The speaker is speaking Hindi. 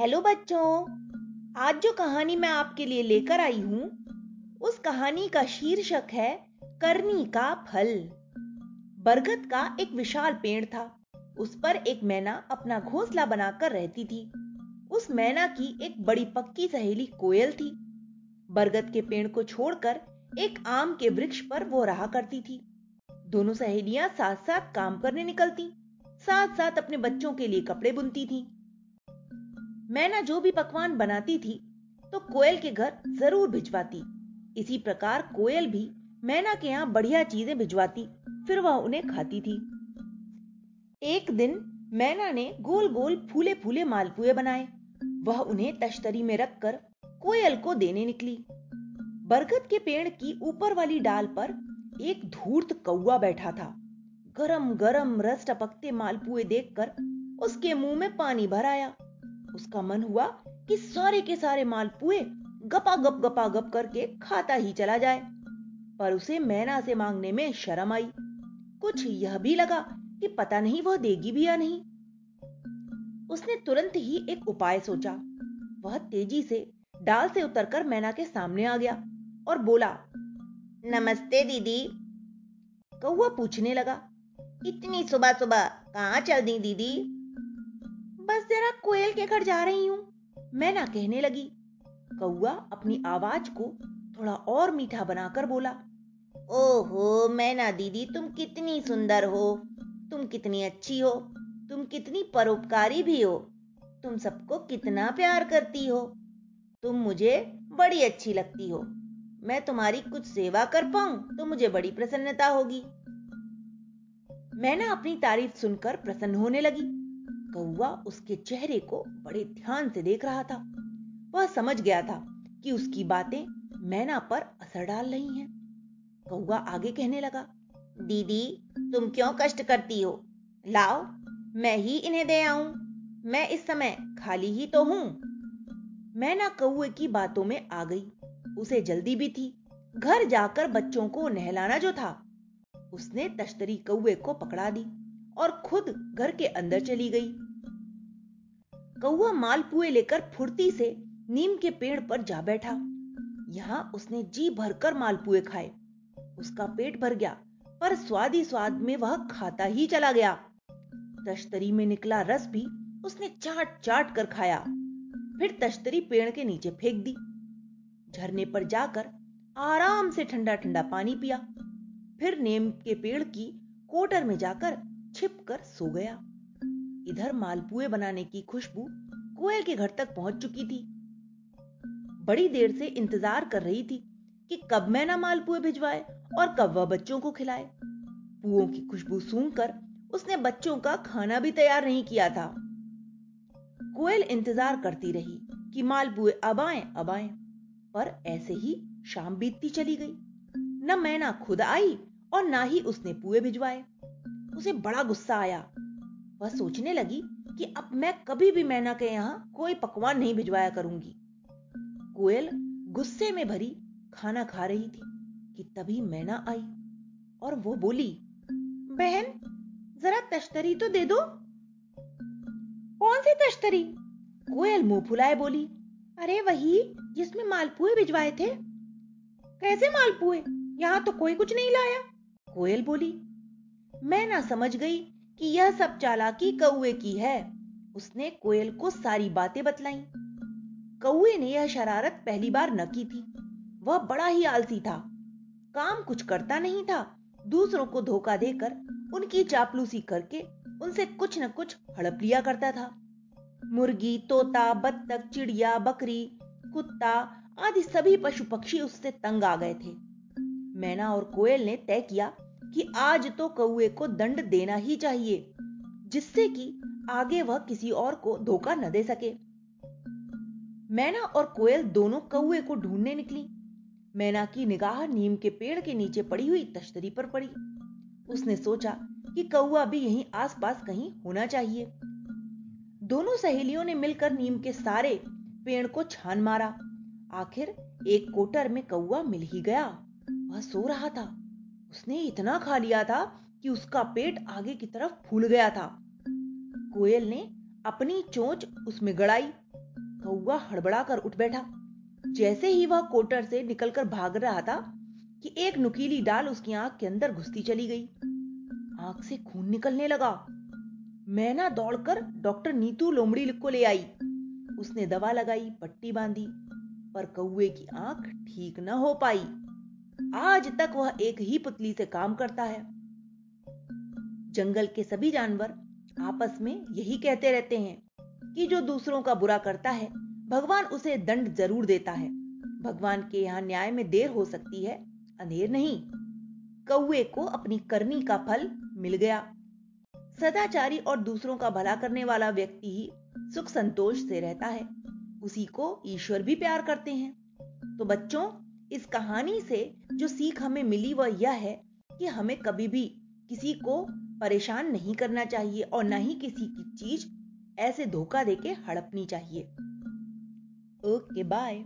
हेलो बच्चों। आज जो कहानी मैं आपके लिए लेकर आई हूँ, उस कहानी का शीर्षक है करनी का फल। बरगद का एक विशाल पेड़ था। उस पर एक मैना अपना घोंसला बनाकर रहती थी। उस मैना की एक बड़ी पक्की सहेली कोयल थी। बरगद के पेड़ को छोड़कर एक आम के वृक्ष पर वो रहा करती थी। दोनों सहेलियाँ साथ साथ काम करने निकलती साथ साथ अपने बच्चों के लिए कपड़े बुनती थी। मैना जो भी पकवान बनाती थी तो कोयल के घर ज़रूर भिजवाती। इसी प्रकार कोयल भी मैना के यहाँ बढ़िया चीज़ें भिजवाती, फिर वह उन्हें खाती थी। एक दिन मैना ने गोल गोल फूले फूले मालपुए बनाए। वह उन्हें तश्तरी में रखकर कोयल को देने निकली। बरगद के पेड़ की ऊपर वाली डाल पर एक धूर्त कौआ बैठा था। गरम गरम रस टपकते मालपुए देखकर उसके मुँह में पानी भर आया। उसका मन हुआ कि सारे के सारे मालपुए गपा गप गपा गप करके खाता ही चला जाए। पर उसे मैना से मांगने में शर्म आई। कुछ यह भी लगा कि पता नहीं वह देगी भी या नहीं। उसने तुरंत ही एक उपाय सोचा। वह तेज़ी से डाल से उतरकर मैना के सामने आ गया और बोला, नमस्ते दीदी। कौआ पूछने लगा, इतनी सुबह सुबह कहाँ चल दी दीदी? बस जरा कोयल के घर जा रही हूँ। मैं ना कहने लगी। कौआ अपनी आवाज़ को थोड़ा और मीठा बनाकर बोला, ओहो मैना दीदी, तुम कितनी सुंदर हो। तुम कितनी अच्छी हो। तुम कितनी परोपकारी भी हो। तुम सबको कितना प्यार करती हो। तुम मुझे बड़ी अच्छी लगती हो। मैं तुम्हारी कुछ सेवा कर पाऊँ तो मुझे बड़ी प्रसन्नता होगी। मैना अपनी तारीफ़ सुनकर प्रसन्न होने लगी। कौआ उसके चेहरे को बड़े ध्यान से देख रहा था। वह समझ गया था कि उसकी बातें मैना पर असर डाल रही हैं। कौआ आगे कहने लगा, दीदी, तुम क्यों कष्ट करती हो? लाओ, मैं ही इन्हें दे आऊँ। मैं इस समय खाली ही तो हूँ। मैना कौए की बातों में आ गई। उसे जल्दी भी थी। घर जाकर बच्चों को नहलाना जो था, उसने तश्तरी कौए को पकड़ा दी। और खुद घर के अंदर चली गई। कौआ मालपुए लेकर फुर्ती से नीम के पेड़ पर जा बैठा। यहाँ उसने जी भरकर मालपुए खाए। उसका पेट भर गया, पर स्वादी स्वाद में वह खाता ही चला गया। तश्तरी में निकला रस भी उसने चाट चाट कर खाया। फिर तश्तरी पेड़ के नीचे फेंक दी। झरने पर जाकर आराम से ठंडा ठंडा पानी पिया। फिर नेम के पेड़ की कोटर में जाकर छिप कर सो गया। इधर मालपुए बनाने की खुशबू कोयल के घर तक पहुँच चुकी थी। बड़ी देर से इंतज़ार कर रही थी कि कब मैं ना मालपुए भिजवाए और कब वह बच्चों को खिलाए। पुओं की खुशबू सूंघकर उसने बच्चों का खाना भी तैयार नहीं किया था। कोयल इंतज़ार करती रही कि मालपुए अब आए अब आए, पर ऐसे ही शाम बीतती चली गई। न मैना खुद आई और ना ही उसने पुए भिजवाए। उसे बड़ा गुस्सा आया। वह सोचने लगी कि अब मैं कभी भी मैना के यहाँ कोई पकवान नहीं भिजवाया करूँगी। कोयल गुस्से में भरी खाना खा रही थी कि तभी मैना आई और वो बोली, बहन, जरा तश्तरी तो दे दो। कौन सी तश्तरी? कोयल मुँह फुलाए बोली, अरे वही जिसमें मालपुए भिजवाए थे। कैसे मालपुए? यहाँ तो कोई कुछ नहीं लाया। कोयल बोली मैं ना समझ गई कि यह सब चालाकी कौए की है। उसने कोयल को सारी बातें बतलाई। कौए ने यह शरारत पहली बार न की थी। वह बड़ा ही आलसी था। काम कुछ करता नहीं था। दूसरों को धोखा देकर उनकी चापलूसी करके उनसे कुछ न कुछ हड़प लिया करता था। मुर्गी, तोता, बत्तख, चिड़िया, बकरी, कुत्ता आदि सभी पशु पक्षी उससे तंग आ गए थे। मैना और कोयल ने तय किया कि आज तो कौए को दंड देना ही चाहिए, जिससे कि आगे वह किसी और को धोखा न दे सके। मैना और कोयल दोनों कौए को ढूँढने निकली। मैना की निगाह नीम के पेड़ के नीचे पड़ी हुई तश्तरी पर पड़ी। उसने सोचा कि कौआ भी यहीं आसपास कहीं होना चाहिए। दोनों सहेलियों ने मिलकर नीम के सारे पेड़ को छान मारा। आखिर एक कोटर में कौआ मिल ही गया। वह सो रहा था। उसने इतना खा लिया था कि उसका पेट आगे की तरफ़ फूल गया था। कोयल ने अपनी चोंच उसमें गड़ाई। कौआ हड़बड़ा कर उठ बैठा। जैसे ही वह कोटर से निकलकर भाग रहा था कि एक नुकीली डाल उसकी आँख के अंदर घुसती चली गई। आँख से खून निकलने लगा। मैना दौड़कर डॉक्टर नीतू लोमड़ी को ले आई। उसने दवा लगाई, पट्टी बांधी, पर कौए की आँख ठीक न हो पाई। आज तक वह एक ही पुतली से काम करता है। जंगल के सभी जानवर आपस में यही कहते रहते हैं कि जो दूसरों का बुरा करता है, भगवान उसे दंड ज़रूर देता है। भगवान के यहाँ न्याय में देर हो सकती है अंधेर नहीं। कौए को अपनी करनी का फल मिल गया। सदाचारी और दूसरों का भला करने वाला व्यक्ति ही सुख संतोष से रहता है। उसी को ईश्वर भी प्यार करते हैं। तो बच्चों इस कहानी से जो सीख हमें मिली वह यह है कि हमें कभी भी किसी को परेशान नहीं करना चाहिए और ना ही किसी की चीज़ ऐसे धोखा देके हड़पनी चाहिए। Okay bye